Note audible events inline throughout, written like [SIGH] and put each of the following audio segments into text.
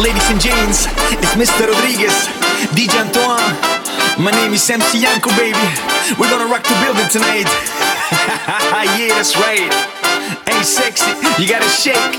ladies and gents, it's Mr. Rodrigezz, DJ Antoine. My name is MC Yankoo, baby. We're gonna rock the building tonight. [LAUGHS] yeah, that's right. Hey, sexy, you gotta. Shake,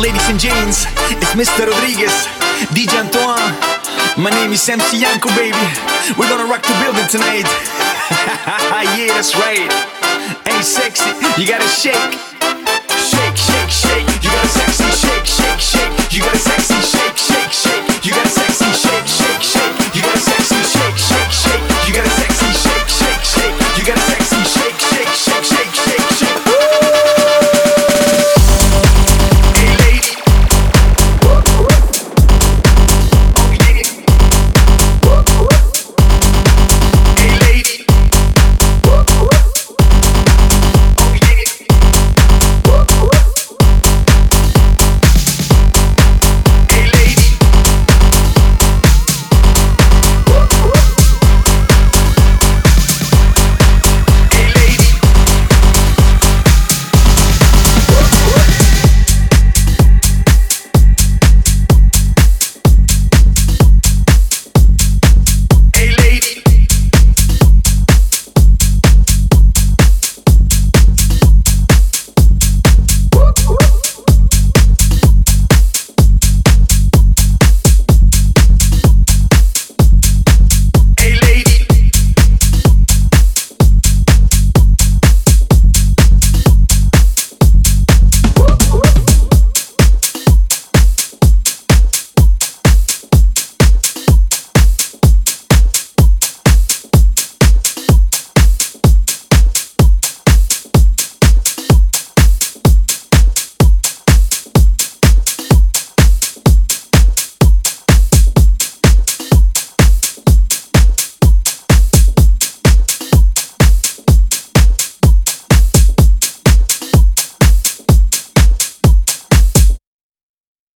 ladies and gents, it's Mr. Rodrigezz, DJ Antoine. My name is MC Yankoo, baby. We're gonna rock the building tonight. [LAUGHS] yeah, that's right. Hey, sexy, you gotta shake.